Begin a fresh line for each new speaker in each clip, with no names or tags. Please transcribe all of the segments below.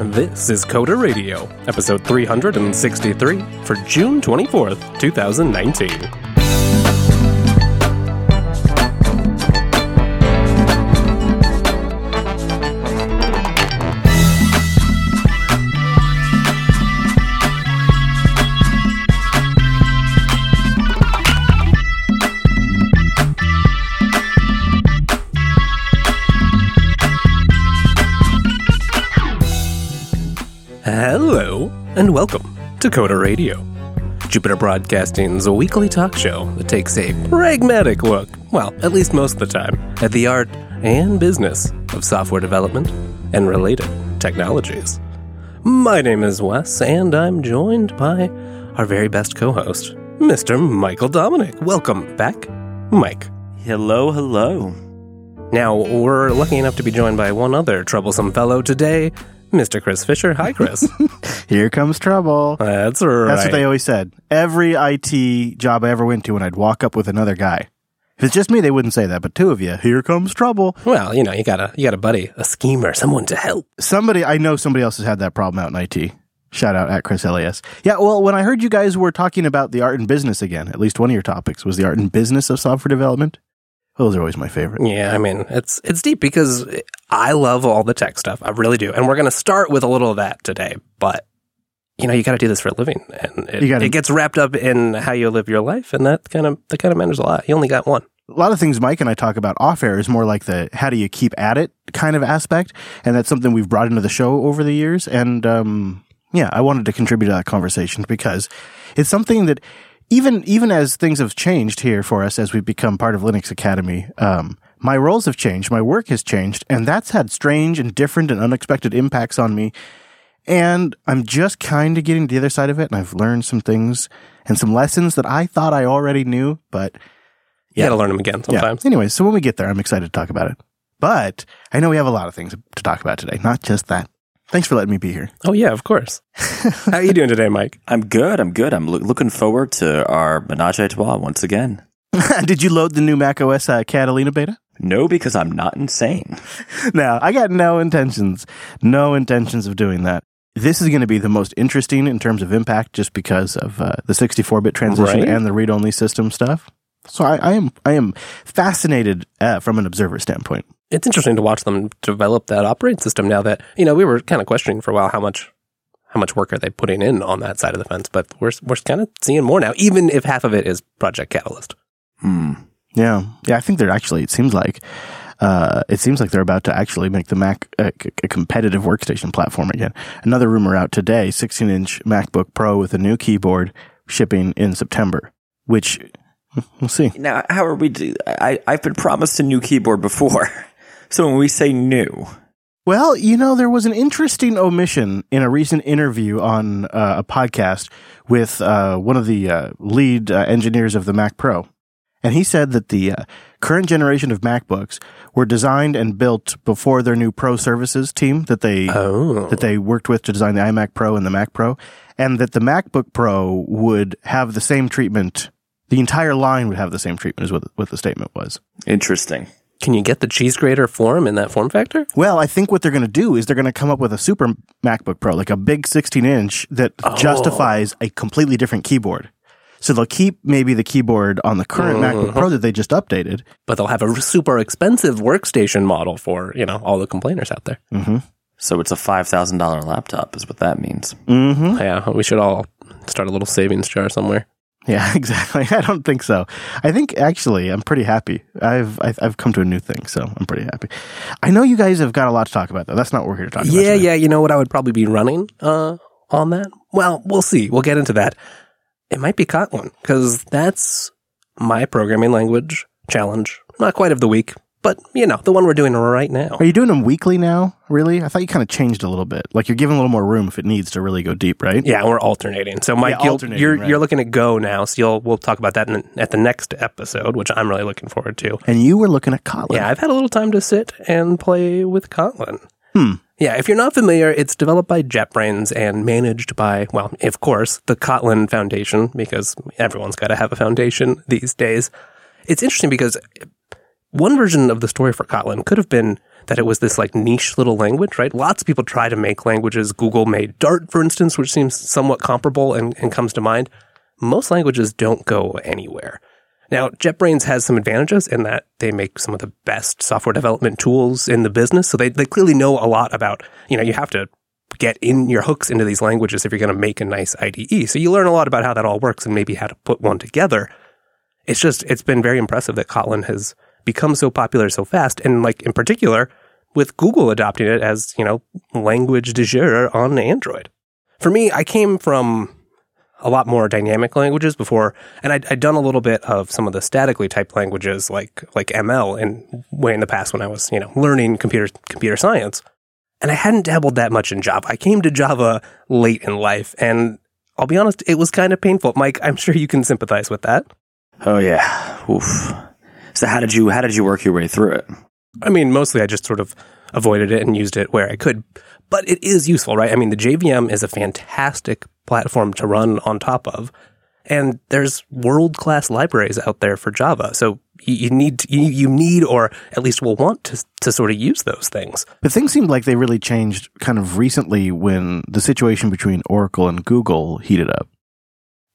This is Coder Radio, episode 363 for June 24th, 2019. And welcome to Coder Radio, Jupiter Broadcasting's weekly talk show that takes a pragmatic look, well, at least most of the time, at the art and business of software development and related technologies. My name is Wes, and I'm joined by our very best co host, Mr. Michael Dominic. Welcome back, Mike.
Hello, hello.
Now, we're lucky enough to be joined by one other troublesome fellow today, Mr. Chris Fisher. Hi, Chris.
Here comes trouble.
That's right.
That's what they always said. Every IT job I ever went to, when I'd walk up with another guy, if it's just me, they wouldn't say that. But two of you, here comes trouble.
Well, you know, you got a you got a buddy, a schemer, someone to help.
Somebody, I know somebody else has had that problem out in IT. Shout out at Chris Elias. Yeah, well, when I heard you guys were talking about the art and business again, at least one of your topics was the art and business of software development. Those are always my favorite.
Yeah, I mean, it's it's deep because I love all the tech stuff. I really do, and we're going to start with a little of that today. But you know, you got to do this for a living, and it,
gotta-
it gets wrapped up in how you live your life, and that kind of that kind of matters a lot. You only got one.
a lot of things Mike and I talk about off air is more like the how do you keep at it kind of aspect, and that's something we've brought into the show over the years. And um, yeah, I wanted to contribute to that conversation because it's something that even even as things have changed here for us as we've become part of Linux Academy, um, my roles have changed, my work has changed, and that's had strange and different and unexpected impacts on me. And I'm just kind of getting to the other side of it, and I've learned some things and some lessons that I thought I already knew, but
You got to learn them again sometimes.
yeah. Anyway, so when we get there, I'm excited to talk about it. But I know we have a lot of things to talk about today, not just that. Thanks for letting me be here.
Oh yeah, of course. how are you doing today, Mike?
I'm good. I'm good. I'm loo- looking forward to our menage a trois once again.
Did you load the new Mac OS uh, Catalina beta?
No, because I'm not insane.
no, I got no intentions, no intentions of doing that. This is going to be the most interesting in terms of impact, just because of uh, the 64-bit transition
Right.
and the read-only system stuff. So I, I am I am fascinated uh, from an observer standpoint.
It's interesting to watch them develop that operating system. Now that you know, we were kind of questioning for a while how much how much work are they putting in on that side of the fence, but we're we're kind of seeing more now, even if half of it is Project Catalyst.
Hmm.
Yeah, yeah. I think they're actually. It seems like. Uh, it seems like they're about to actually make the Mac a, a competitive workstation platform again. Another rumor out today: 16-inch MacBook Pro with a new keyboard shipping in September. Which we'll see.
Now, how are we? Do- I I've been promised a new keyboard before, so when we say new,
Well, you know, there was an interesting omission in a recent interview on uh, a podcast with uh, one of the uh, lead uh, engineers of the Mac Pro. And he said that the uh, current generation of MacBooks were designed and built before their new Pro Services team that they
Oh,
that they worked with to design the iMac Pro and the Mac Pro, and that the MacBook Pro would have the same treatment. The entire line would have the same treatment as what, what the statement was.
interesting.
Can you get the cheese grater form in that form factor?
Well, I think what they're going to do is they're going to come up with a super MacBook Pro, like a big 16 inch that justifies a completely different keyboard. So they'll keep maybe the keyboard on the current MacBook Pro that they just updated.
But they'll have a super expensive workstation model for you know all the complainers out there.
So it's a five thousand dollar laptop, is what that means.
Mm-hmm.
Yeah, we should all start a little savings jar somewhere.
Yeah, exactly. I don't think so. I think actually I'm pretty happy. I've I've, I've come to a new thing, so I'm pretty happy. I know you guys have got a lot to talk about, though. That's not what we're here to talk about.
Yeah,
today.
yeah. You know what? I would probably be running uh, on that. Well, we'll see. We'll get into that. It might be Kotlin because that's my programming language challenge. Not quite of the week, but you know the one we're doing right now.
Are you doing them weekly now? Really? I thought you kind of changed a little bit. Like you're giving a little more room if it needs to really go deep, right?
Yeah, we're alternating. So, Mike,
Yeah, alternating,
you're
right.
you're looking at Go now. So, you'll we'll talk about that in, at the next episode, which I'm really looking forward to.
And you were looking at Kotlin.
Yeah, I've had a little time to sit and play with Kotlin.
Hmm.
Yeah, if you're not familiar, it's developed by JetBrains and managed by, well, of course, the Kotlin Foundation, because everyone's got to have a foundation these days. It's interesting because one version of the story for Kotlin could have been that it was this like niche little language, right? Lots of people try to make languages. Google made Dart, for instance, which seems somewhat comparable and, and comes to mind. Most languages don't go anywhere. Now, JetBrains has some advantages in that they make some of the best software development tools in the business. So they, they clearly know a lot about, you know, you have to get in your hooks into these languages if you're going to make a nice IDE. So you learn a lot about how that all works and maybe how to put one together. It's just, it's been very impressive that Kotlin has become so popular so fast. And like in particular, with Google adopting it as, you know, language de jour on Android. For me, I came from a lot more dynamic languages before, and I'd, I'd, done a little bit of some of the statically typed languages like like ML in way in the past when I was you know learning computer computer science, and I hadn't dabbled that much in Java. I came to Java late in life, and I'll be honest, it was kind of painful. Mike, I'm sure you can sympathize with that.
Oh yeah, oof. So how did you how did you work your way through it?
I mean, mostly I just sort of avoided it and used it where I could but it is useful, right? I mean, the JVM is a fantastic platform to run on top of. And there's world class libraries out there for Java. So you need, you, you need, or at least will want to, to sort of use those things.
But things seemed like they really changed kind of recently when the situation between Oracle and Google heated up.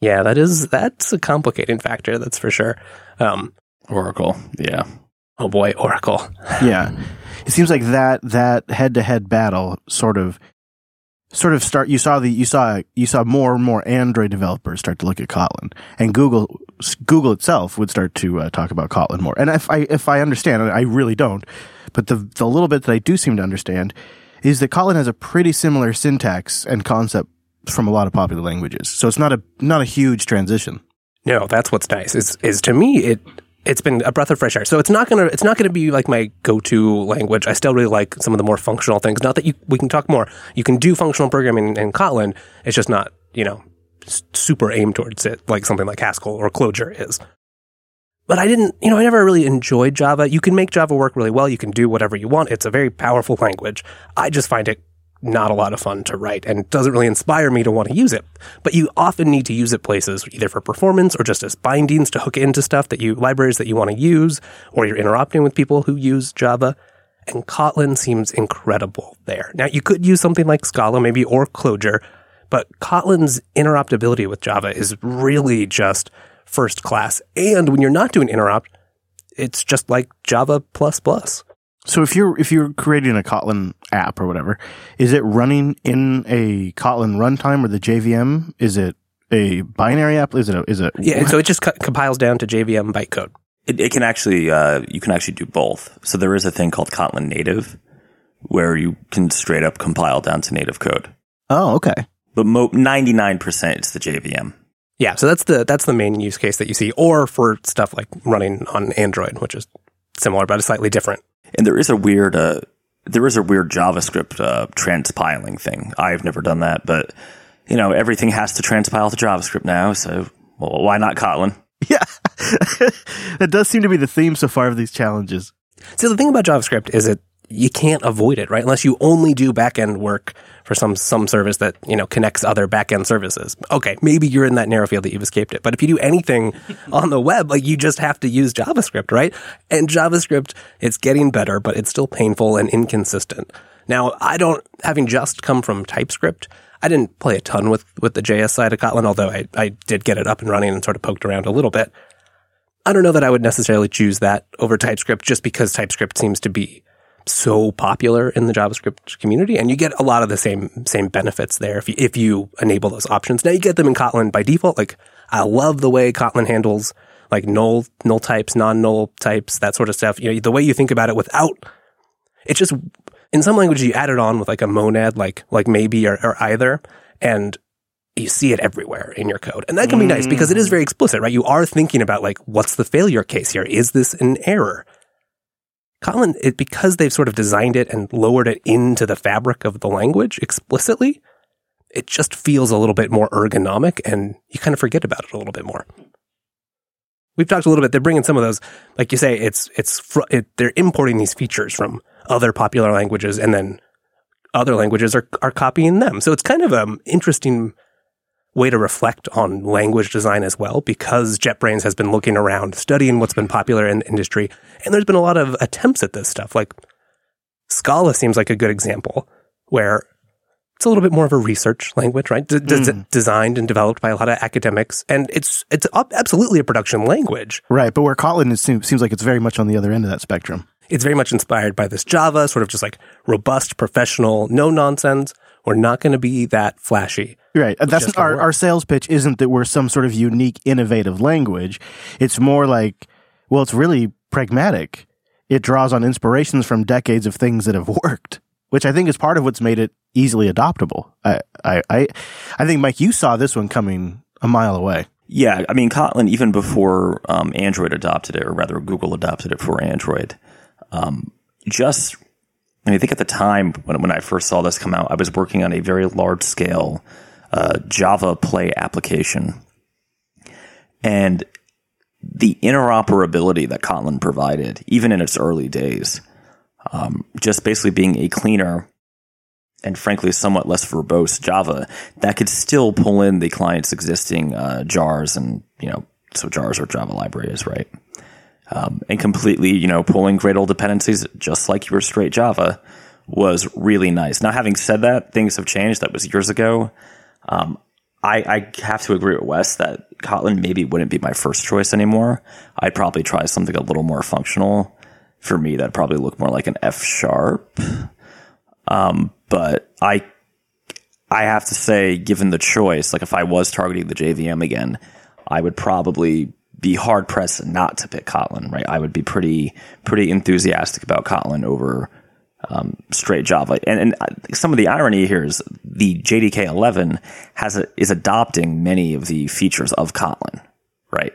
Yeah, that is, that's a complicating factor. That's for sure. Um,
Oracle. Yeah.
Oh boy, Oracle.
yeah. It seems like that that head to head battle sort of sort of start you saw the you saw you saw more and more Android developers start to look at Kotlin and Google Google itself would start to uh, talk about Kotlin more. And if I if I understand I really don't, but the the little bit that I do seem to understand is that Kotlin has a pretty similar syntax and concept from a lot of popular languages. So it's not a not a huge transition.
No, that's what's nice. Is is to me it it's been a breath of fresh air. So it's not gonna it's not gonna be like my go to language. I still really like some of the more functional things. Not that you we can talk more. You can do functional programming in, in Kotlin. It's just not you know super aimed towards it like something like Haskell or Clojure is. But I didn't, you know, I never really enjoyed Java. You can make Java work really well. You can do whatever you want. It's a very powerful language. I just find it not a lot of fun to write and doesn't really inspire me to want to use it. But you often need to use it places either for performance or just as bindings to hook into stuff that you, libraries that you want to use, or you're interacting with people who use Java. And Kotlin seems incredible there. Now you could use something like Scala maybe or Clojure, but Kotlin's interoperability with Java is really just first class. And when you're not doing interop, it's just like Java plus plus.
So if you're if you're creating a Kotlin app or whatever, is it running in a Kotlin runtime or the JVM? Is it a binary app? Is it a, is it?
Yeah, so it just co- compiles down to JVM bytecode.
It, it can actually uh, you can actually do both. So there is a thing called Kotlin Native, where you can straight up compile down to native code.
Oh, okay.
But ninety nine percent it's the JVM.
Yeah, so that's the that's the main use case that you see, or for stuff like running on Android, which is similar but slightly different.
And there is a weird, uh, there is a weird JavaScript uh, transpiling thing. I've never done that, but you know everything has to transpile to JavaScript now. So well, why not Kotlin?
Yeah, that does seem to be the theme so far of these challenges.
See, the thing about JavaScript is it you can't avoid it, right? Unless you only do backend work for some some service that you know connects other backend services. Okay, maybe you're in that narrow field that you've escaped it. But if you do anything on the web, like you just have to use JavaScript, right? And JavaScript, it's getting better, but it's still painful and inconsistent. Now, I don't, having just come from TypeScript, I didn't play a ton with with the JS side of Kotlin, although I I did get it up and running and sort of poked around a little bit. I don't know that I would necessarily choose that over TypeScript just because TypeScript seems to be so popular in the JavaScript community, and you get a lot of the same same benefits there if you, if you enable those options. Now you get them in Kotlin by default. Like I love the way Kotlin handles like null null types, non null types, that sort of stuff. You know, the way you think about it without it's just in some languages you add it on with like a monad, like like maybe or, or either, and you see it everywhere in your code. And that can be nice because it is mm. very explicit, right? You are thinking about like, what's the failure case here? Is this an error? Kotlin, it, because they've sort of designed it and lowered it into the fabric of the language explicitly, it just feels a little bit more ergonomic and you kind of forget about it a little bit more. We've talked a little bit. They're bringing some of those, like you say, it's, it's, fr- it, they're importing these features from other popular languages and then other languages are, are copying them. So it's kind of an interesting way to reflect on language design as well, because JetBrains has been looking around, studying what's been popular in the industry, and there's been a lot of attempts at this stuff. Like Scala seems like a good example where it's a little bit more of a research language, right? D- d- hmm. designed and developed by a lot of academics, and it's it's ab- absolutely a production language.
Right, but where Kotlin is, seems like it's very much on the other end of that spectrum.
It's very much inspired by this Java, sort of just like robust, professional, no nonsense. We're not going to be that flashy.
Right. That's our,
won't
our sales pitch isn't that we're some sort of unique, innovative language. It's more like, well, it's really pragmatic. It draws on inspirations from decades of things that have worked, which I think is part of what's made it easily adoptable. I, I, I, I think, Mike, you saw this one coming a mile away.
Yeah, I mean, Kotlin, even before um, Android adopted it, or rather Google adopted it for Android, um, just, I I think at the time when, when I first saw this come out, I was working on a very large scale uh, Java Play application. And the interoperability that Kotlin provided, even in its early days, um, just basically being a cleaner and frankly somewhat less verbose Java that could still pull in the client's existing uh, jars and you know so jars are Java libraries, right? Um, and completely you know pulling Gradle dependencies just like your straight Java was really nice. Now, having said that, things have changed. That was years ago. Um, I, I have to agree with Wes that Kotlin maybe wouldn't be my first choice anymore. I'd probably try something a little more functional. For me, that'd probably look more like an F sharp. Um, but I, I have to say, given the choice, like if I was targeting the JVM again, I would probably be hard pressed not to pick Kotlin, right? I would be pretty, pretty enthusiastic about Kotlin over, um, straight Java. And, and uh, some of the irony here is the JDK 11 has a, is adopting many of the features of Kotlin, right?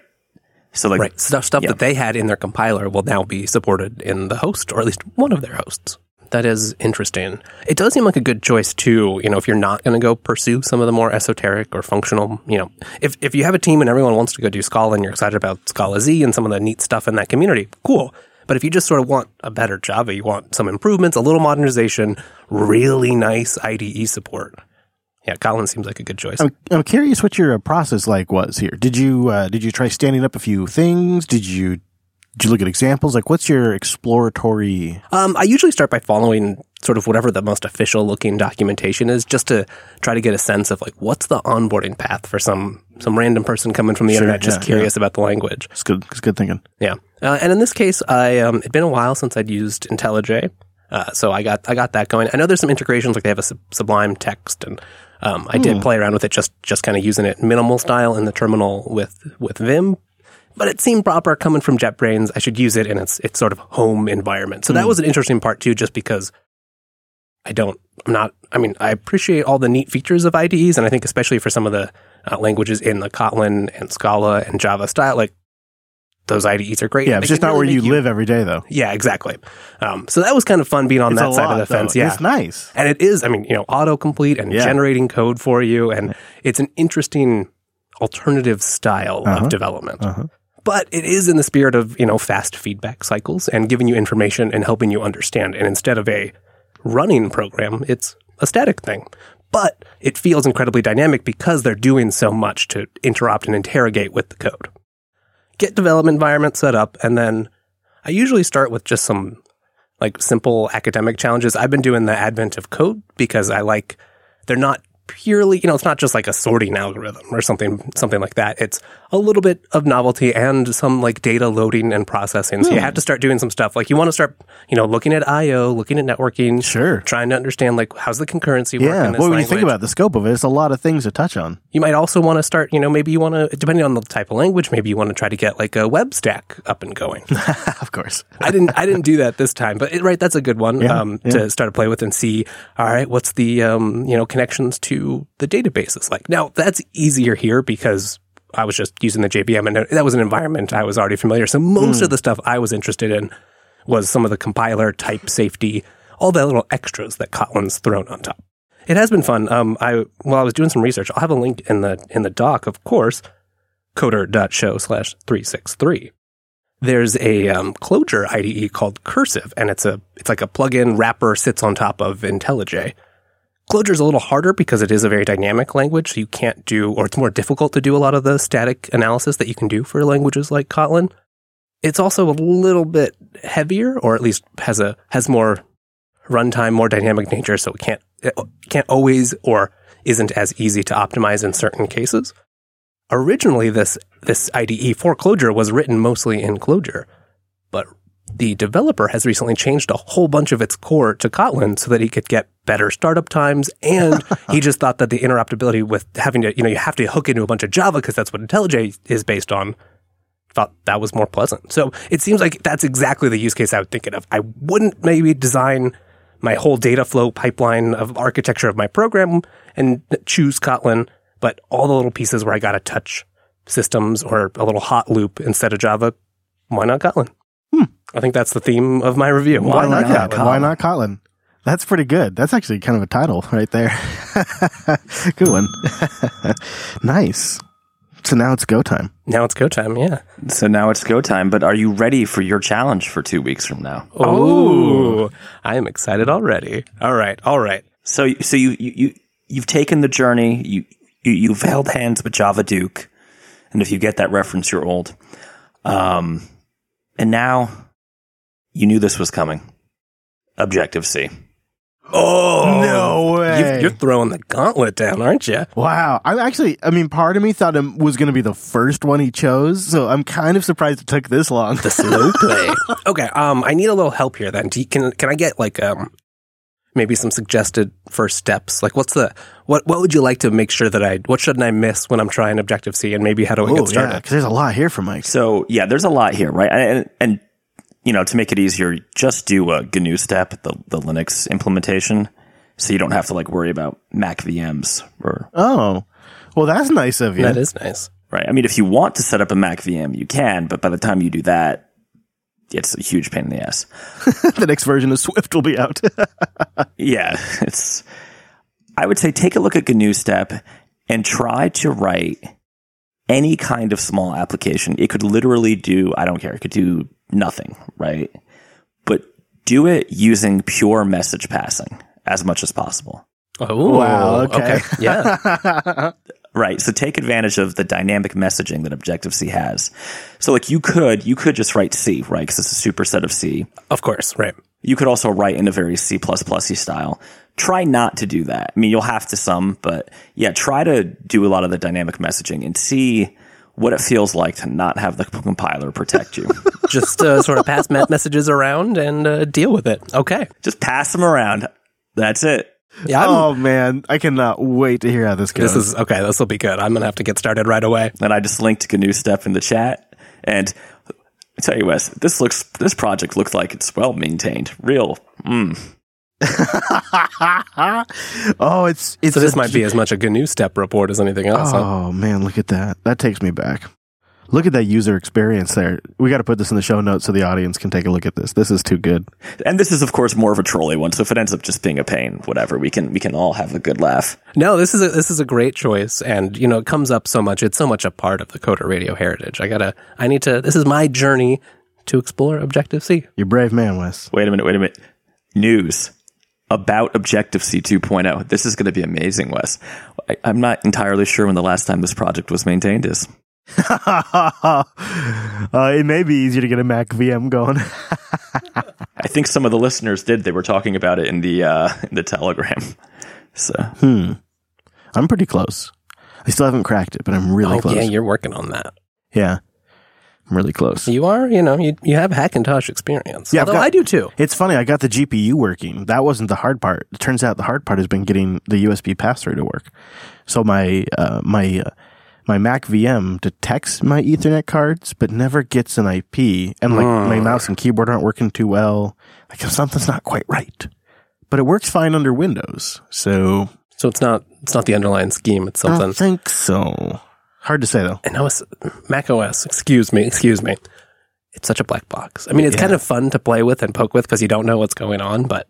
So like,
Right. Stuff stuff
Yeah.
that they had in their compiler will now be supported in the host, or at least one of their hosts. That is interesting. It does seem like a good choice too, you know, if you're not going to go pursue some of the more esoteric or functional, you know, if, if you have a team and everyone wants to go do Scala and you're excited about Scalaz and some of the neat stuff in that community, cool. But if you just sort of want a better Java, you want some improvements, a little modernization, really nice IDE support. Yeah, Kotlin seems like a good choice.
I'm, I'm curious what your process like was here. Did you uh, did you try standing up a few things? Did you did you look at examples? Like, what's your exploratory?
Um, I usually start by following sort of whatever the most official looking documentation is, just to try to get a sense of like what's the onboarding path for some some random person coming from the
Sure,
internet just
yeah,
curious about the language.
It's good. It's good thinking.
Yeah, uh, and in this case, I um, it'd been a while since I'd used IntelliJ, uh, so I got I got that going. I know there's some integrations like they have a sub- Sublime text, and um, I did play around with it, just just kind of using it minimal style in the terminal with with Vim. But it seemed proper coming from JetBrains. I should use it in its its sort of home environment. So that was an interesting part too, just because I don't, I'm not, I mean, I appreciate all the neat features of IDEs, and I think especially for some of the uh, languages in the Kotlin and Scala and Java style, like those IDEs are great.
Yeah, it's just not
really
where you
make
live every day, though.
Yeah, exactly. Um, so that was kind of fun being on
It's
that side
lot,
of the fence.
though.
Yeah,
it's nice.
and it is, I mean, you know, autocomplete and
Yeah.
generating code for you. And it's an interesting alternative style
Uh-huh.
of development.
Uh-huh.
But it is in the spirit of, you know, fast feedback cycles and giving you information and helping you understand. And instead of a running program, it's a static thing. But it feels incredibly dynamic because they're doing so much to interrupt and interrogate with the code. Get development environment set up, and then I usually start with just some like simple academic challenges. I've been doing the advent of code because I like they're not purely, you know, it's not just like a sorting algorithm or something something like that. It's a little bit of novelty and some like data loading and processing. So you have to start doing some stuff. Like you want to start, you know, looking at IO, looking at networking,
Sure.
trying to understand like how's the concurrency work
Yeah.
in this
Well, when you think about the scope of it, it's a lot of things to touch on.
You might also want to start, you know, maybe you want to, depending on the type of language, maybe you want to try to get like a web stack up and going.
of course.
I didn't, I didn't do that this time, but it, right, that's a good one
Yeah,
um,
yeah.
to start to play with and see. All right, what's the, um, you know, connections to the databases like? Now that's easier here because I was just using the JVM and that was an environment I was already familiar. So most
Hmm.
of the stuff I was interested in was some of the compiler type safety, all the little extras that Kotlin's thrown on top. It has been fun. Um, I while I was doing some research, I'll have a link in the in the doc, of course, coder.show slash three six three. There's a um, Clojure IDE called Cursive, and it's a it's like a plugin wrapper sits on top of IntelliJ. Clojure's a little harder because it is a very dynamic language, so you can't do, or it's more difficult to do a lot of the static analysis that you can do for languages like Kotlin. It's also a little bit heavier, or at least has a has more runtime, more dynamic nature, so it can't it can't always or isn't as easy to optimize in certain cases. Originally, this this IDE for Clojure was written mostly in Clojure, but the developer has recently changed a whole bunch of its core to Kotlin so that he could get better startup times. And he just thought that the interoperability with having to, you know, you have to hook into a bunch of Java because that's what IntelliJ is based on. Thought that was more pleasant. So it seems like that's exactly the use case I would think of. I wouldn't maybe design my whole data flow pipeline of architecture of my program and choose Kotlin, but all the little pieces where I got to touch systems or a little hot loop instead of Java, why not Kotlin? I think that's the theme of my review.
Why,
Why
not
not
Kotlin? Why not Kotlin? That's pretty good. That's actually kind of a title right there. good one. nice. So now it's go time.
Now it's go time, yeah.
So now it's go time, but are you ready for your challenge for two weeks from now?
Oh, I am excited already. All right, all right.
So, so you, you, you, you've taken the journey, you, you, you've held hands with Java Duke. And if you get that reference, you're old. Um, and now you knew this was coming. Objective C.
Oh,
No way.
You, you're throwing the gauntlet down, aren't you?
Wow. I'm actually, I mean, part of me thought it was going to be the first one he chose. So I'm kind of surprised it took this long.
The slow play. okay, um, I need a little help here. Then, Do you- can can I get like um, maybe some suggested first steps? Like, what's the what what would you like to make sure that I what shouldn't I miss when I'm trying Objective C, and maybe how do I
oh,
get
yeah.
started?
Because there's a lot here for Mike.
So yeah, there's a lot here, right? And, and you know, to make it easier, just do a GNU step, the, the Linux implementation, so you don't have to like worry about Mac VMs or
Oh, well, that's nice of you.
That is nice.
right. I mean, if you want to set up a Mac VM, you can, but by the time you do that, it's a huge pain in the ass.
the next version of Swift will be out.
Yeah, it's. I would say take a look at GNU Step and try to write any kind of small application. It could literally do, I don't care, it could do nothing, right? But do it using pure message passing as much as possible.
Oh,
Wow, okay.
Yeah.
Right. So take advantage of the dynamic messaging that Objective C has. So like you could, you could just write C, right? Because it's a superset of C.
of course. Right.
You could also write in a very C++ plus style. Try not to do that. I mean, you'll have to some, but yeah, try to do a lot of the dynamic messaging and see what it feels like to not have the compiler protect you.
Just uh, sort of pass messages around and uh, deal with it. Okay.
Just pass them around. That's it.
Yeah. I'm,
oh, man. I cannot wait to hear how this goes.
This is okay. This will be good. I'm gonna have to get started right away.
And I just linked GNU Step in the chat. And I tell you, Wes, this looks, this project looks like it's well maintained. Real. Mm.
oh, it's it's
So this
a-
might be as much a GNU step report as anything else. huh?
Oh man, look at that. That takes me back. Look at that user experience there. We got to put this in the show notes so the audience can take a look at this. This is too good.
And this is, of course, more of a trolley one. So if it ends up just being a pain, whatever, we can, we can all have a good laugh.
No, this is a, this is a great choice, and you know it comes up so much. It's so much a part of the Coder Radio heritage. I gotta, I need to. This is my journey to explore Objective C.
You're brave man, Wes.
Wait a minute, wait a minute. News about Objective C 2.0. This is going to be amazing, Wes. I, I'm not entirely sure when the last time this project was maintained is.
uh, it may be easier to get a Mac VM going.
I think some of the listeners did. They were talking about it in the uh, in the Telegram. So
I'm pretty close. I still haven't cracked it, but I'm really
oh
close.
yeah,
Yeah,
you're working on that.
Yeah, I'm really close.
You are, you know, you you have Hackintosh experience.
Yeah, I've
although
got-
I do too.
It's funny. I got the GPU working. That wasn't the hard part. It turns out the hard part has been getting the USB pass through to work. So my uh, my uh, my Mac VM detects my Ethernet cards, but never gets an IP. And like my mouse and keyboard aren't working too well. Like something's not quite right. But it works fine under Windows. So
So it's not it's not the underlying scheme. It's
I
something.
don't think so. Hard to say though.
and OS, Mac OS, excuse me, excuse me. It's such a black box. I mean, it's
Yeah.
kind of fun to play with and poke with because you don't know what's going on, but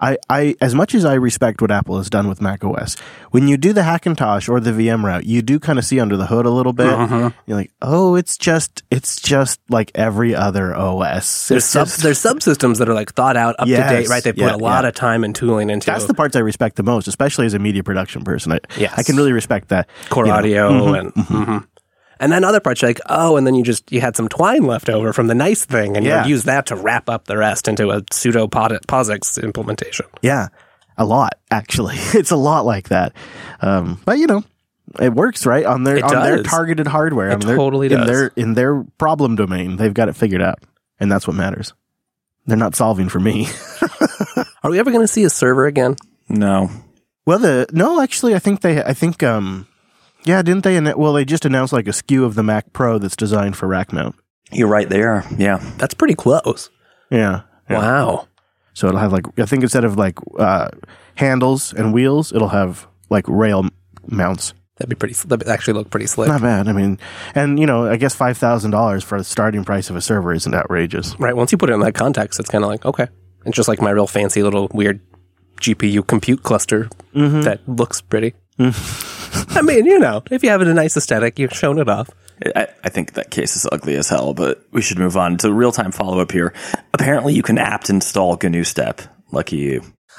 I, I, as much as I respect what Apple has done with Mac OS, when you do the Hackintosh or the VM route, you do kind of see under the hood a little bit.
Mm-hmm.
You're like, oh, it's just, it's just like every other OS.
there's sub,
just-
there's subsystems that are like thought out, up
Yes,
to date, right? They put
yeah,
a lot
yeah.
of time and tooling into it.
that's the parts I respect the most, especially as a media production person. I,
Yes.
I can really respect that.
core
you know.
audio
Mhm,
and mhm. And then other parts, you're like, oh, and then you just you had some twine left over from the nice thing, and
Yeah.
you use that to wrap up the rest into a pseudo POSIX implementation.
Yeah, a lot actually. It's a lot like that. Um, but you know, it works right on their
It
on their targeted hardware.
It
on their,
totally
in
does.
their in their problem domain. They've got it figured out, and that's what matters. They're not solving for me.
Are we ever going to see a server again?
No.
well, the no, actually, I think they. I think um, yeah, didn't they? Well, they just announced like a SKU of the Mac Pro that's designed for rack mount.
You're right there. Yeah.
That's pretty close.
Yeah. Yeah.
Wow.
So it'll have like I think instead of like uh, handles and wheels, it'll have like rail mounts.
That'd be pretty. That'd actually look pretty slick.
Not bad. I mean, and you know, I guess five thousand dollars for the starting price of a server isn't outrageous.
Right. Once you put it in that context, it's kind of like, okay. It's just like my real fancy little weird GPU compute cluster
Mm-hmm.
that looks pretty. I mean, you know, if you have a nice aesthetic, you've shown it off.
I, I think that case is ugly as hell, but we should move on to real time follow up here. Apparently, you can apt install GNU Step. Lucky you.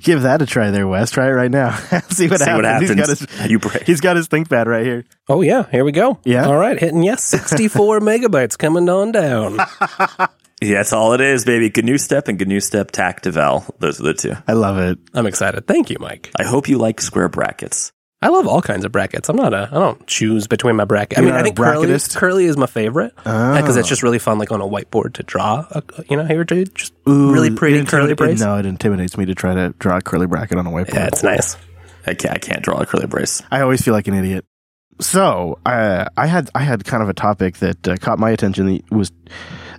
Give that a try, there, Wes. Try it right now. See what
See
happens.
what
He's got his
You
he's got his ThinkPad right here.
Oh, yeah. Here we go.
Yeah.
All right. Hitting yes. 64 megabytes coming on down.
Yeah, that's all it is, baby. GNU Step and GNU Step Tactival. Those are the two.
I love it.
I'm excited. Thank you, Mike.
I hope you like square brackets.
I love all kinds of brackets. I'm not a. I don't choose between my bracket. I
You're
mean,
I
I
a
think curly, curly is my favorite because it's just really fun, like on a whiteboard to draw. A, you know, here to just really pretty
it
curly
intimida-
brace.
No, it intimidates me to try to draw a curly bracket on a whiteboard.
Yeah, it's nice.
I can't, I can't draw a curly brace.
I always feel like an idiot. So uh, I had I had kind of a topic that uh, caught my attention. It was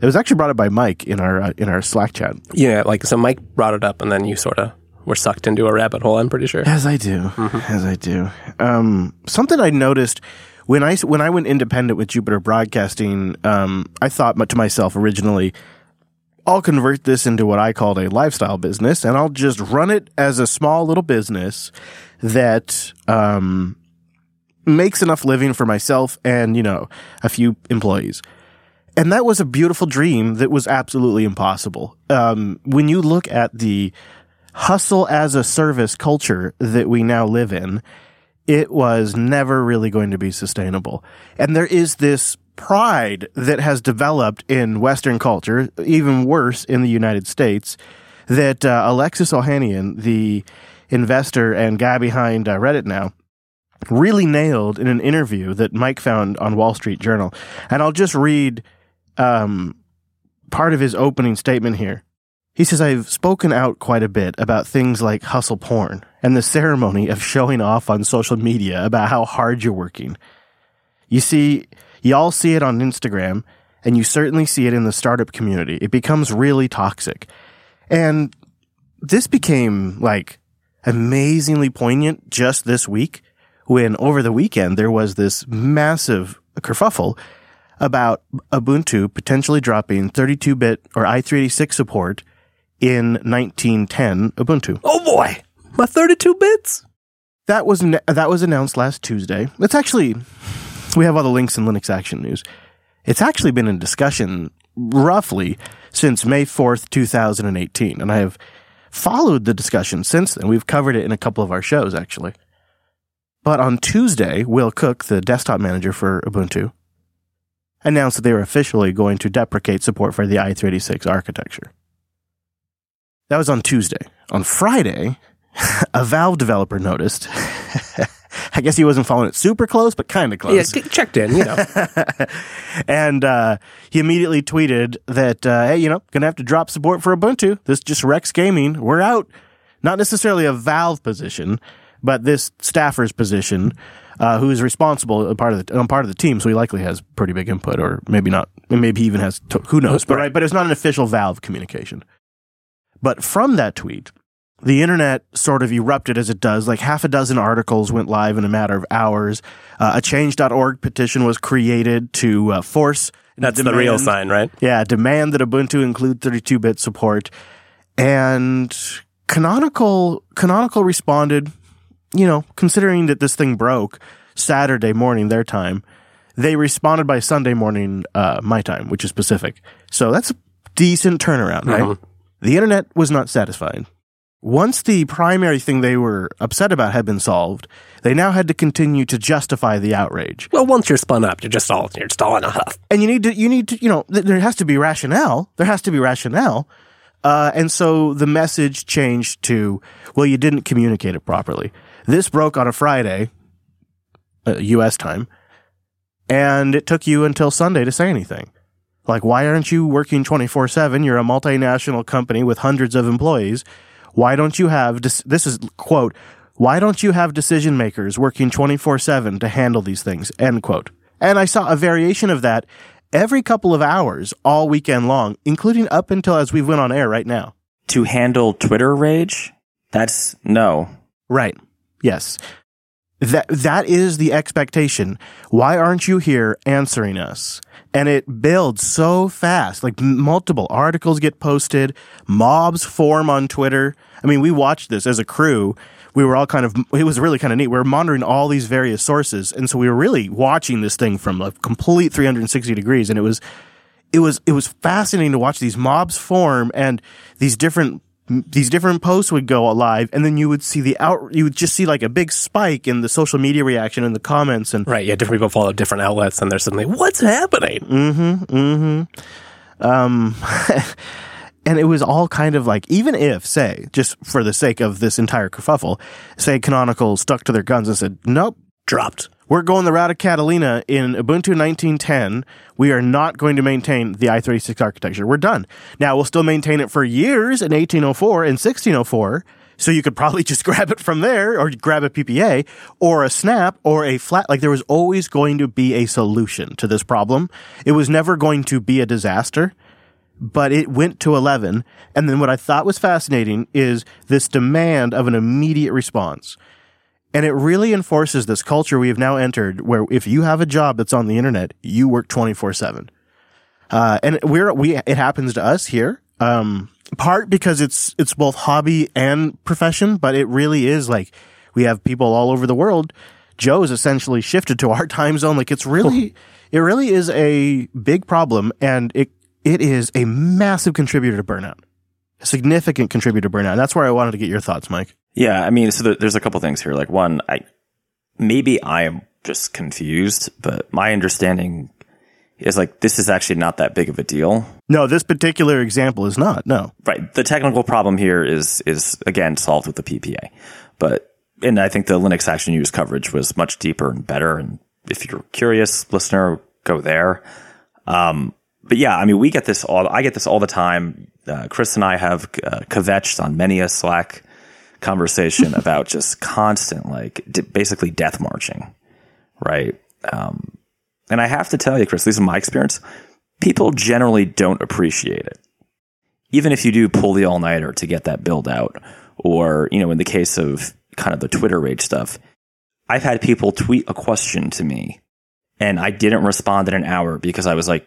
it was actually brought up by Mike in our uh, in our Slack chat.
Yeah, like so. Mike brought it up, and then you sort of were sucked into a rabbit hole. I'm pretty sure.
As I do, as I do. Um, something I noticed when I when I went independent with Jupiter Broadcasting, um, I thought to myself originally, I'll convert this into what I called a lifestyle business, and I'll just run it as a small little business that um, makes enough living for myself and you know a few employees. And that was a beautiful dream that was absolutely impossible. Um, when you look at the hustle as a service culture that we now live in, it was never really going to be sustainable. And there is this pride that has developed in Western culture, even worse in the United States, that uh, Alexis Ohanian, the investor and guy behind uh, Reddit now, really nailed in an interview that Mike found on Wall Street Journal. And I'll just read um, part of his opening statement here. He says, I've spoken out quite a bit about things like hustle porn and the ceremony of showing off on social media about how hard you're working. You see, you all see it on Instagram, and you certainly see it in the startup community. It becomes really toxic. And this became like amazingly poignant just this week when over the weekend there was this massive kerfuffle about Ubuntu potentially dropping 32 bit or i386 support in 1910 Ubuntu.
Oh boy, my 32 bits.
That was that was announced last Tuesday. It's actually we have all the links in Linux Action News. It's actually been in discussion roughly since May 4th, 2018, and I have followed the discussion since then. We've covered it in a couple of our shows actually. But on Tuesday, Will Cooke, the desktop manager for Ubuntu, announced that they were officially going to deprecate support for the i386 architecture. That was on Tuesday. On Friday, a Valve developer noticed. I guess he wasn't following it super close, but kind of
Yeah,
close.
get checked in. You know,
and uh, he immediately tweeted that, uh, hey, you know, gonna have to drop support for Ubuntu. This just wrecks gaming. We're out. Not necessarily a Valve position, but this staffer's position, uh, who is responsible, a part of the, um, part of the team, so he likely has pretty big input, or maybe not. Maybe he even has, to, who knows? But right, but it's not an official Valve communication. But from that tweet, the internet sort of erupted as it does. Like half a dozen articles went live in a matter of hours. Uh, a change.org petition was created to uh, force.
that's the real sign, right?
Yeah, demand that Ubuntu include 32 bit support. And Canonical, Canonical responded, you know, considering that this thing broke Saturday morning, their time, they responded by Sunday morning, uh, my time, which is Pacific. So that's a decent turnaround, right? The internet was not satisfied. once the primary thing they were upset about had been solved, they now had to continue to justify the outrage.
Well, once you're spun up, you're just all you're just all in a huff.
And you need to, you need to, you know, th- there has to be rationale. There has to be rationale. Uh, and so the message changed to, well, you didn't communicate it properly. This broke on a Friday, uh, U.S. time, and it took you until Sunday to say anything. Like, why aren't you working 24 7? You're a multinational company with hundreds of employees. Why don't you have, this is quote, why don't you have decision makers working 24 7 to handle these things? End quote. And I saw a variation of that every couple of hours all weekend long, including up until as we went on air right now.
To handle Twitter rage? That's no.
Right. Yes. That that is the expectation. Why aren't you here answering us? And it builds so fast. Like multiple articles get posted, mobs form on Twitter. I mean, we watched this as a crew. We were all kind of it was really kind of neat. We were monitoring all these various sources, and so we were really watching this thing from a complete 360 degrees and it was it was it was fascinating to watch these mobs form and these different these different posts would go live and then you would see the out you would just see like a big spike in the social media reaction in the comments and
Right, yeah, different people follow different outlets and they're suddenly what's happening?
mm-hmm mm-hmm um and it was all kind of like even if say just for the sake of this entire kerfuffle say canonical stuck to their guns and said nope
Dropped.
We're going the route of Catalina in Ubuntu 1910. We are not going to maintain the i36 architecture. We're done. Now we'll still maintain it for years in 1804 and 1604. So you could probably just grab it from there or grab a PPA or a snap or a flat. Like there was always going to be a solution to this problem. It was never going to be a disaster, but it went to 11. And then what I thought was fascinating is this demand of an immediate response. And it really enforces this culture we have now entered where if you have a job that's on the internet, you work 24 seven. Uh, and we're, we, it happens to us here. Um, part because it's, it's both hobby and profession, but it really is like we have people all over the world. Joe's essentially shifted to our time zone. Like it's really, it really is a big problem and it, it is a massive contributor to burnout, a significant contributor to burnout. And that's where I wanted to get your thoughts, Mike.
Yeah, I mean, so there, there's a couple things here. Like one, I maybe I am just confused, but my understanding is like this is actually not that big of a deal.
No, this particular example is not. No.
Right. The technical problem here is is again solved with the PPA. But and I think the Linux Action News coverage was much deeper and better. And if you're curious, listener, go there. Um, but yeah, I mean, we get this all. I get this all the time. Uh, Chris and I have uh, kvetched on many a Slack conversation about just constant, like d- basically death marching, right? Um, and I have to tell you, Chris, this is my experience. People generally don't appreciate it, even if you do pull the all nighter to get that build out, or you know, in the case of kind of the Twitter rage stuff, I've had people tweet a question to me, and I didn't respond in an hour because I was like,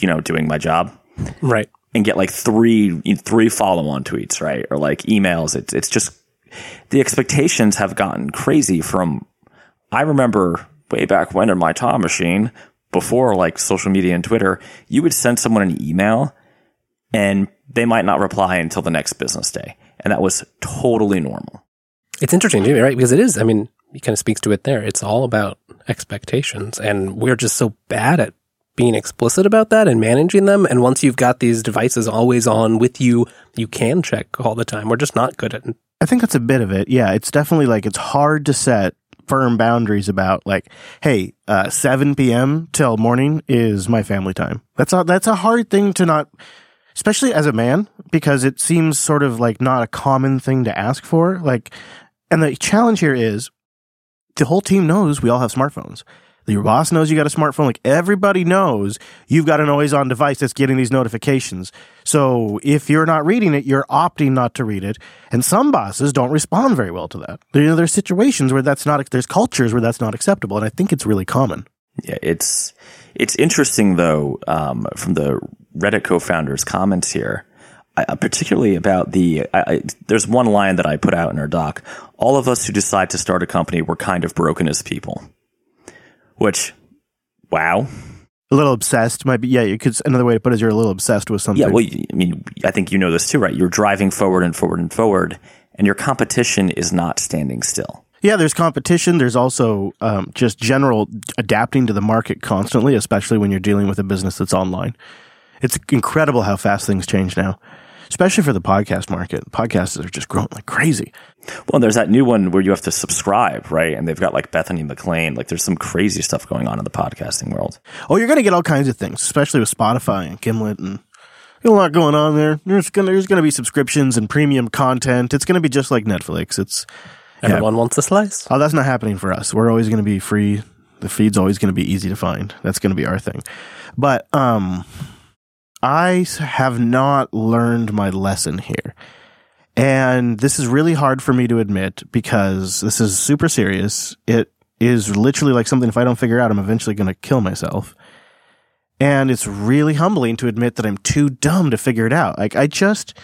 you know, doing my job
Right.
And get like three three follow on tweets, right? Or like emails. It's it's just the expectations have gotten crazy from I remember way back when in my time machine, before like social media and Twitter, you would send someone an email and they might not reply until the next business day. And that was totally normal.
It's interesting me, right? Because it is, I mean, he kind of speaks to it there. It's all about expectations. And we're just so bad at being explicit about that and managing them. And once you've got these devices always on with you, you can check all the time. We're just not good at it.
I think that's a bit of it. Yeah, it's definitely like it's hard to set firm boundaries about like, hey, uh, 7 p.m. till morning is my family time. That's a, that's a hard thing to not, especially as a man, because it seems sort of like not a common thing to ask for. Like, and the challenge here is the whole team knows we all have smartphones. Your boss knows you got a smartphone. Like everybody knows you've got an always on device that's getting these notifications. So if you're not reading it, you're opting not to read it. And some bosses don't respond very well to that. There, you know, there's situations where that's not, there's cultures where that's not acceptable. And I think it's really common.
Yeah, it's it's interesting though um, from the Reddit co-founders' comments here, I, particularly about the. I, I, there's one line that I put out in our doc. All of us who decide to start a company, we're kind of broken as people. Which, wow,
A little obsessed might be. Yeah, you could. Another way to put it is you're a little obsessed with something.
Yeah, well, I mean, I think you know this too, right? You're driving forward and forward and forward, and your competition is not standing still.
Yeah, there's competition. There's also um, just general adapting to the market constantly, especially when you're dealing with a business that's online. It's incredible how fast things change now, especially for the podcast market. Podcasts are just growing like crazy.
Well, there's that new one where you have to subscribe, right? And they've got like Bethany McLean. Like, there's some crazy stuff going on in the podcasting world.
Oh, you're going to get all kinds of things, especially with Spotify and Gimlet and a lot going on there. There's going there's going to be subscriptions and premium content. It's going to be just like Netflix. It's
Everyone yeah. wants a slice.
Oh, that's not happening for us. We're always going to be free. The feed's always going to be easy to find. That's going to be our thing. But um, I have not learned my lesson here. And this is really hard for me to admit because this is super serious. It is literally like something if I don't figure out, I'm eventually going to kill myself. And it's really humbling to admit that I'm too dumb to figure it out. Like I just,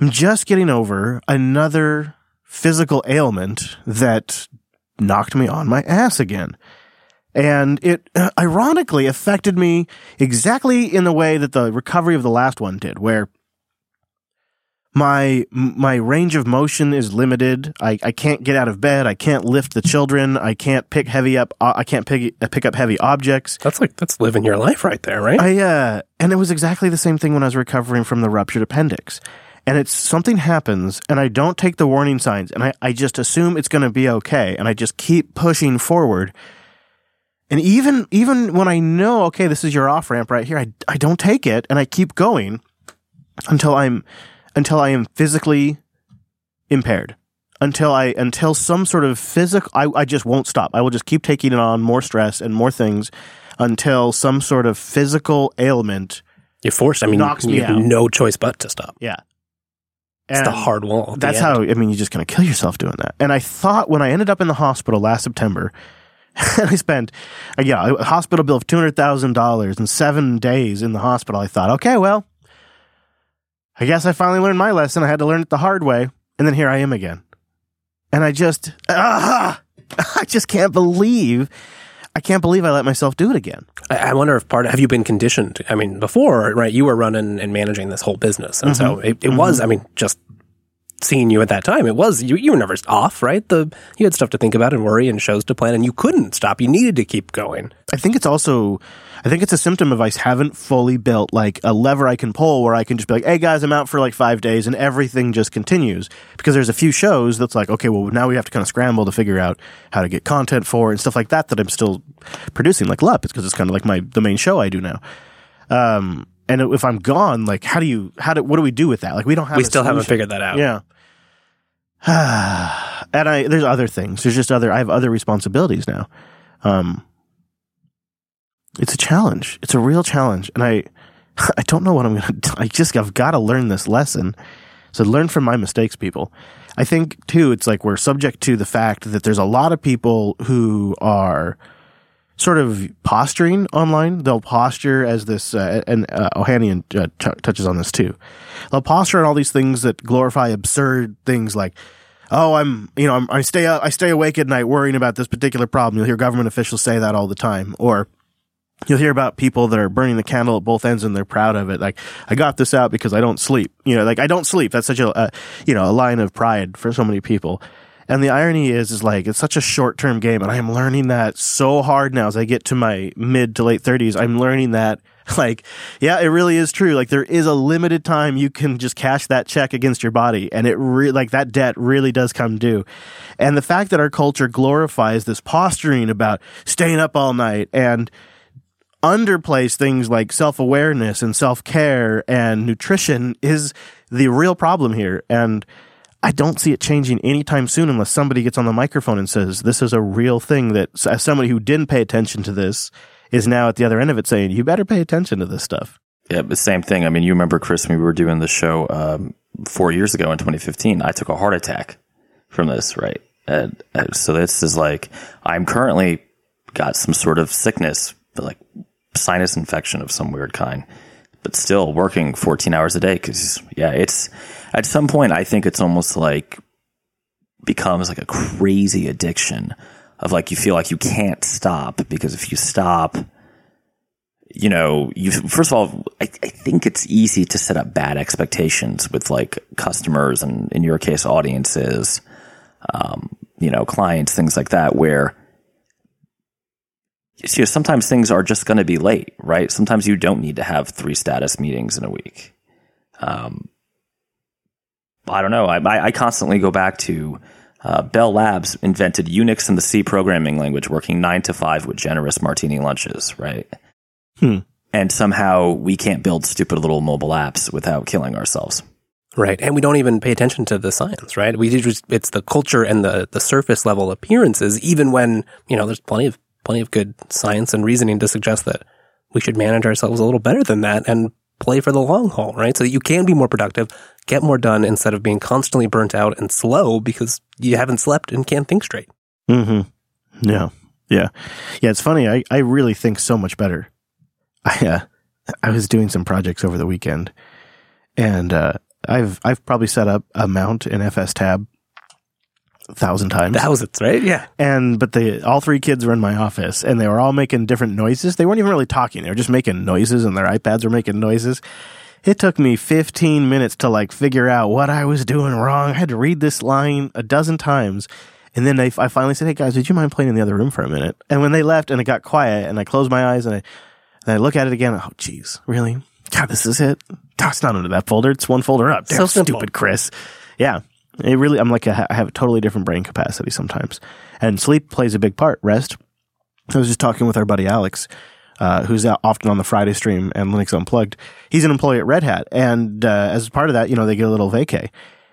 I'm just getting over another physical ailment that knocked me on my ass again. And it ironically affected me exactly in the way that the recovery of the last one did, where my my range of motion is limited. I, I can't get out of bed. I can't lift the children. I can't pick heavy up. Uh, I can't pick uh, pick up heavy objects.
That's like that's living your life right there, right?
I uh, and it was exactly the same thing when I was recovering from the ruptured appendix and it's something happens and I don't take the warning signs and I, I just assume it's going to be okay and I just keep pushing forward. And even even when I know okay this is your off ramp right here I I don't take it and I keep going until I'm until I am physically impaired. Until I until some sort of physical I, I just won't stop. I will just keep taking it on more stress and more things until some sort of physical ailment
you're forced. I mean,
knocks
you
me
have
out.
no choice but to stop.
Yeah.
It's the
And-
hard wall. at the
That's
end.
how, I mean, you're just going to kill yourself doing that. And I thought when I ended up in the hospital last September, and I spent, uh, yeah, a hospital bill of $200,000 and seven days in the hospital, I thought, okay, well, I guess I finally learned my lesson. I had to learn it the hard way. And then here I am again. And I just, ah, I just can't believe, I can't believe I let myself do it again.
I, wonder if part of, have you been conditioned? I mean, before, right? You were running and managing this whole business, and so it, it was. I mean, just seeing you at that time, it was you. You were never off, right? The you had stuff to think about and worry and shows to plan, and you couldn't stop. You needed to keep going.
I think it's also, I think it's a symptom of I haven't fully built like a lever I can pull where I can just be like, hey guys, I'm out for like five days and everything just continues. Because there's a few shows that's like, okay, well, now we have to kind of scramble to figure out how to get content for and stuff like that that I'm still producing, like LUP. Because it's kind of like my, the main show I do now. Um, and if I'm gone, like, how do you, how do, what do we do with that? Like, we don't have
we still haven't figured that out.
Yeah. and I there's other things. There's just other I have other responsibilities now. Um it's a challenge. It's a real challenge. And I I don't know what I'm gonna do. I just I've gotta learn this lesson. So learn from my mistakes, people. I think too, it's like we're subject to the fact that there's a lot of people who are sort of posturing online. They'll posture as this, uh, and uh, Ohanian uh, t- touches on this too. They'll posture on all these things that glorify absurd things like, oh, I'm, you know, I'm, I stay, I stay awake at night worrying about this particular problem. You'll hear government officials say that all the time, or you'll hear about people that are burning the candle at both ends and they're proud of it. Like, I got this out because I don't sleep. You know, like I don't sleep. That's such a, a you know, a line of pride for so many people. And the irony is, is like, it's such a short term game. And I am learning that so hard now as I get to my mid to late thirties. I'm learning that like, yeah, it really is true. Like there is a limited time you can just cash that check against your body. And it re- like that debt really does come due. And the fact that our culture glorifies this posturing about staying up all night and underplays things like self-awareness and self-care and nutrition is the real problem here and I don't see it changing anytime soon unless somebody gets on the microphone and says this is a real thing that as somebody who didn't pay attention to this is now at the other end of it saying you better pay attention to this stuff.
Yeah, but same thing. I mean, you remember, Chris, we were doing the show um, four years ago in 2015, I took a heart attack from this, right? And, and so this is like, I'm currently got some sort of sickness, like sinus infection of some weird kind, but still working 14 hours a day. Cause yeah, it's at some point, I think it's almost like becomes like a crazy addiction of like, you feel like you can't stop because if you stop, you know, you first of all, I, I think it's easy to set up bad expectations with like customers and in your case, audiences, um, you know, clients, things like that, where you know, sometimes things are just going to be late, right? Sometimes you don't need to have three status meetings in a week. Um, I don't know. I, I constantly go back to uh, Bell Labs invented Unix and the C programming language, working nine to five with generous martini lunches, right?
Hmm.
And somehow we can't build stupid little mobile apps without killing ourselves.
Right. And we don't even pay attention to the science, right? We just, it's the culture and the, the surface level appearances, even when, you know, there's plenty of, plenty of good science and reasoning to suggest that we should manage ourselves a little better than that and play for the long haul, right? So that you can be more productive, get more done instead of being constantly burnt out and slow because you haven't slept and can't think straight.
Mm-hmm. Yeah. Yeah. Yeah. It's funny. I, I really think so much better. I, uh, I was doing some projects over the weekend and, uh, I've, I've probably set up a mount in FS tab thousand times.
Thousands, right? Yeah.
And, but they, all three kids were in my office and they were all making different noises. They weren't even really talking. They were just making noises and their iPads were making noises. It took me 15 minutes to like figure out what I was doing wrong. I had to read this line a dozen times. And then they, I finally said, Hey guys, would you mind playing in the other room for a minute? And when they left and it got quiet and I closed my eyes and I, and I look at it again, oh, geez, really? God, this is it? It's not under that folder. It's one folder up. Damn
So
stupid, Chris. Yeah. It really, I'm like, a, I have a totally different brain capacity sometimes. And sleep plays a big part. Rest. I was just talking with our buddy Alex, uh, who's out often on the Friday stream and Linux Unplugged. He's an employee at Red Hat. And uh, as part of that, you know, they get a little vacay.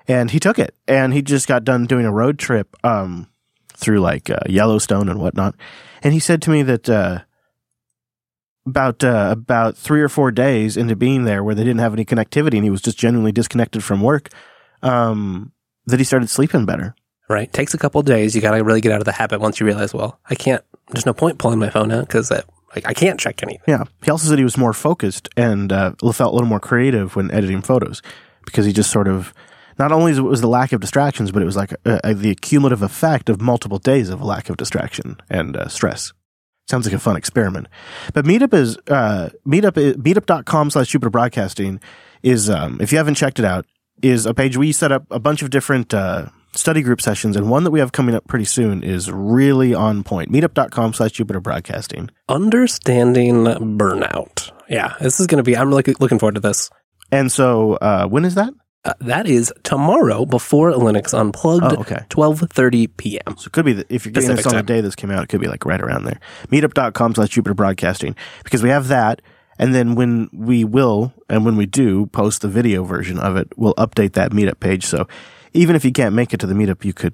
And he took it. And he just got done doing a road trip um, through like uh, Yellowstone and whatnot. And he said to me that uh, about uh, about three or four days into being there, where they didn't have any connectivity, and he was just genuinely disconnected from work, um, that he started sleeping better.
Right. Takes a couple of days. You got to really get out of the habit once you realize, well, I can't, there's no point pulling my phone out because like, I can't check anything.
Yeah. He also said he was more focused and uh, felt a little more creative when editing photos because he just sort of, not only was the lack of distractions, but it was like uh, uh, the cumulative effect of multiple days of lack of distraction and uh, stress. Sounds like a fun experiment. But Meetup is, uh, Meetup, is- meetup.com slash Jupiter Broadcasting is, um, if you haven't checked it out, is a page we set up a bunch of different, uh, study group sessions. And one that we have coming up pretty soon is really on point. Meetup.com slash Jupiter Broadcasting.
Understanding burnout. Yeah. This is going to be, I'm really looking forward to this.
And so, uh, when is that?
Uh, that is tomorrow before Linux Unplugged,
Oh, okay.
12.30 p.m.
So it could be that if you're getting
Pacific
this on the day this came out, it could be like right around there. Meetup.com slash Jupiter Broadcasting. Because we have that. And then when we will, and when we do post the video version of it, we'll update that meetup page. So even if you can't make it to the meetup, you could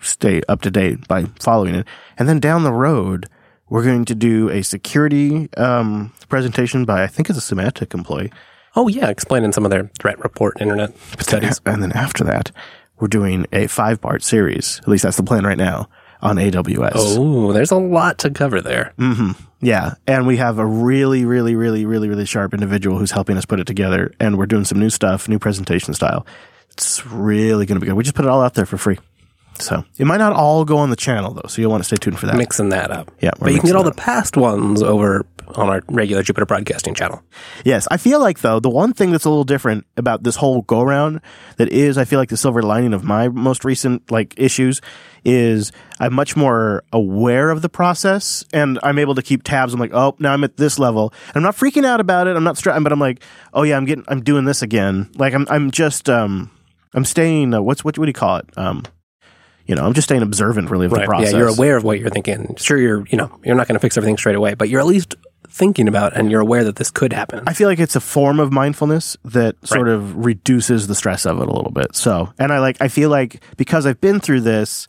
stay up to date by following it. And then down the road, we're going to do a security um, presentation by, I think it's a Symantec employee.
Oh, yeah. Explaining some of their threat report internet studies.
And then after that, we're doing a five part series. At least that's the plan right now on AWS.
Oh, there's a lot to cover there.
hmm Yeah. And we have a really, really, really, really, really sharp individual who's helping us put it together. And we're doing some new stuff, new presentation style. It's really going to be good. We just put it all out there for free. So it might not all go on the channel though. So you'll want to stay tuned for that.
Mixing that up.
Yeah,
But you can get all the past ones over on our regular Jupiter Broadcasting channel.
Yes, I feel like though the one thing that's a little different about this whole go around that is I feel like the silver lining of my most recent like issues is I'm much more aware of the process and I'm able to keep tabs. I'm like, oh, now I'm at this level. I'm not freaking out about it. I'm not stressing, but I'm like, oh yeah, I'm getting, I'm doing this again. Like I'm, I'm just, um, I'm staying. Uh, what's what? What do you call it? Um, you know, I'm just staying observant really of the process.
Yeah, you're aware of what you're thinking. Sure, you're, you know, you're not going to fix everything straight away, but you're at least thinking about and you're aware that this could happen.
I feel like it's a form of mindfulness that sort of reduces the stress of it a little bit. So, and I like, I feel like because I've been through this,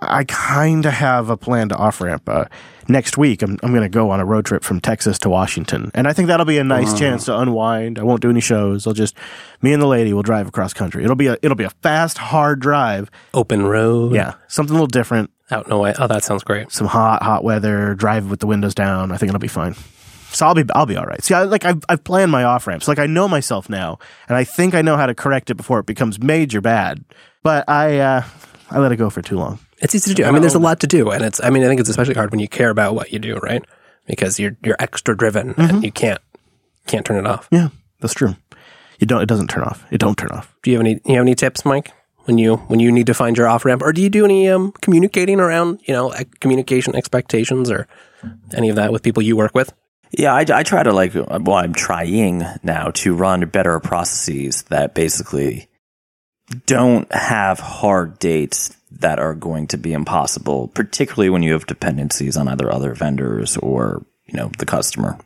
I kind of have a plan to off ramp. Uh, next week, I'm, I'm going to go on a road trip from Texas to Washington. And I think that'll be a nice chance to unwind. I won't do any shows. I'll just, me and the lady will drive across country. It'll be a, it'll be a fast, hard drive.
Open road.
Yeah. Something a little different.
Out in a way. Oh, that sounds great.
Some hot, hot weather, drive with the windows down. I think it'll be fine. So I'll be I'll be all right. See, I, like I've I've planned my off ramps. Like I know myself now, and I think I know how to correct it before it becomes major bad. But I uh, I let it go for too long.
It's easy to do. I mean, there's a lot to do, and it's. I mean, I think it's especially hard when you care about what you do, right? because you're you're extra driven and you can't can't turn it off.
Yeah, that's true. You don't. It doesn't turn off. It don't turn off.
Do you have any you have any tips, Mike? When you when you need to find your off ramp, or do you do any um, communicating around you know ec- communication expectations or any of that with people you work with?
Yeah, I, I try to like, well, I'm trying now to run better processes that basically don't have hard dates that are going to be impossible, particularly when you have dependencies on either other vendors or, you know, the customer.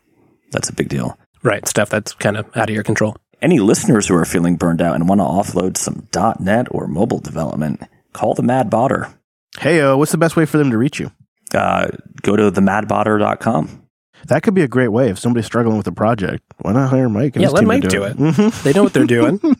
That's a big deal.
Right, stuff that's kind of out of your control.
Any listeners who are feeling burned out and want to offload some .NET or mobile development, call the Mad Botter.
Hey, uh, what's the best way for them to reach you?
Uh, go to themadbotter.com.
That could be a great way if somebody's struggling with a project. Why not hire Mike? And
Yeah,
his
let
team to
Mike
do
do
it.
it. They know what they're doing.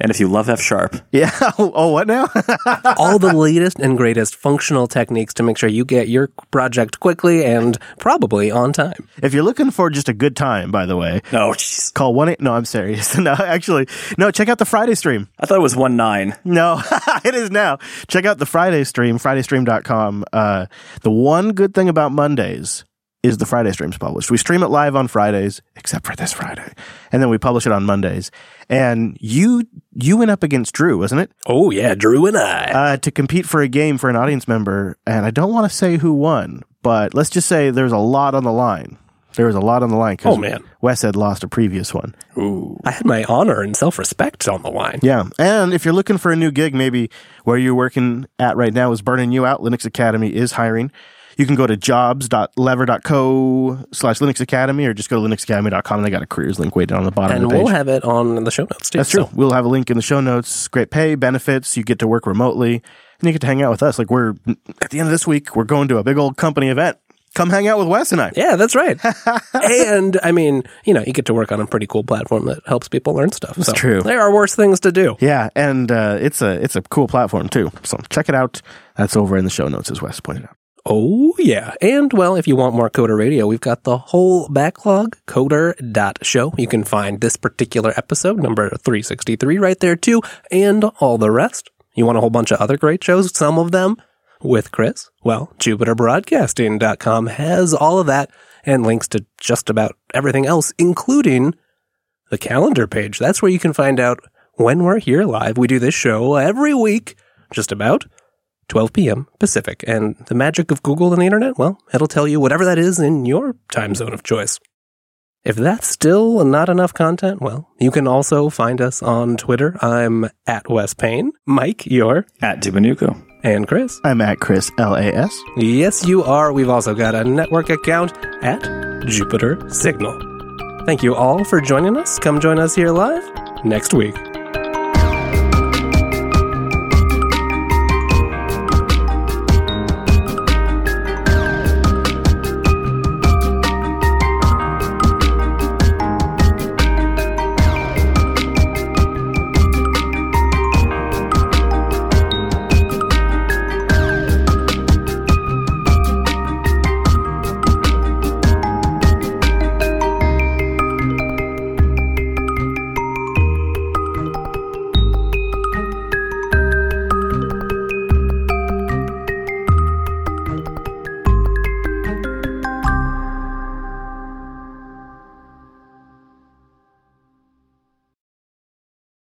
And if you love F Sharp,
Yeah. Oh, what now?
All the latest and greatest functional techniques to make sure you get your project quickly and probably on time.
if you're looking for just a good time, by the way,
no, jeez.
call one eight. No, I'm serious. No, actually, no. Check out the Friday stream.
I thought it was 1 9.
No, it is now. Check out the Friday stream, FridayStream.com. Uh, the one good thing about Mondays is the Friday stream's published. We stream it live on Fridays, except for this Friday, and then we publish it on Mondays. And you you went up against Drew, wasn't it,
Oh yeah, Drew and I.
uh, to compete for a game for an audience member? And I don't want to say who won, but let's just say there's a lot on the line. There was a lot on the line
Oh, man.
Wes had lost a previous one.
Ooh, I had my honor and self respect on the line.
Yeah. And if you're looking for a new gig, maybe where you're working at right now is burning you out, Linux Academy is hiring. You can go to jobs.lever.co slash Linux Academy or just go to linuxacademy.com and they got a careers link waiting down on the bottom
And
of the page.
we'll have it on the show notes too.
That's true.
so-
We'll have a link in the show notes. Great pay, benefits. You get to work remotely and you get to hang out with us. Like we're at the end of this week, we're going to a big old company event. Come hang out with Wes and I.
Yeah, that's right. and I mean, you know, you get to work on a pretty cool platform that helps people learn stuff. That's
true.
There are worse things to do.
Yeah, and uh, it's a it's a cool platform too. So check it out. That's over in the show notes, as Wes pointed out.
Oh, yeah. And, well, if you want more Coder Radio, we've got the whole backlog, coder.show. You can find this particular episode, number 363, right there, too, and all the rest. You want a whole bunch of other great shows, some of them with Chris? Well, JupiterBroadcasting.com has all of that and links to just about everything else, including the calendar page. That's where you can find out when we're here live. We do this show every week, just about 12 p.m. Pacific. And the magic of Google and the internet, well, it'll tell you whatever that is in your time zone of choice. If that's still not enough content, well, you can also find us on Twitter. I'm at Wes Payne. Mike, you're,
At Dominucco.
and Chris.
I'm at Chris L A S.
Yes, you are. We've also got a network account at Jupiter Signal. Thank you all for joining us. Come join us here live next week.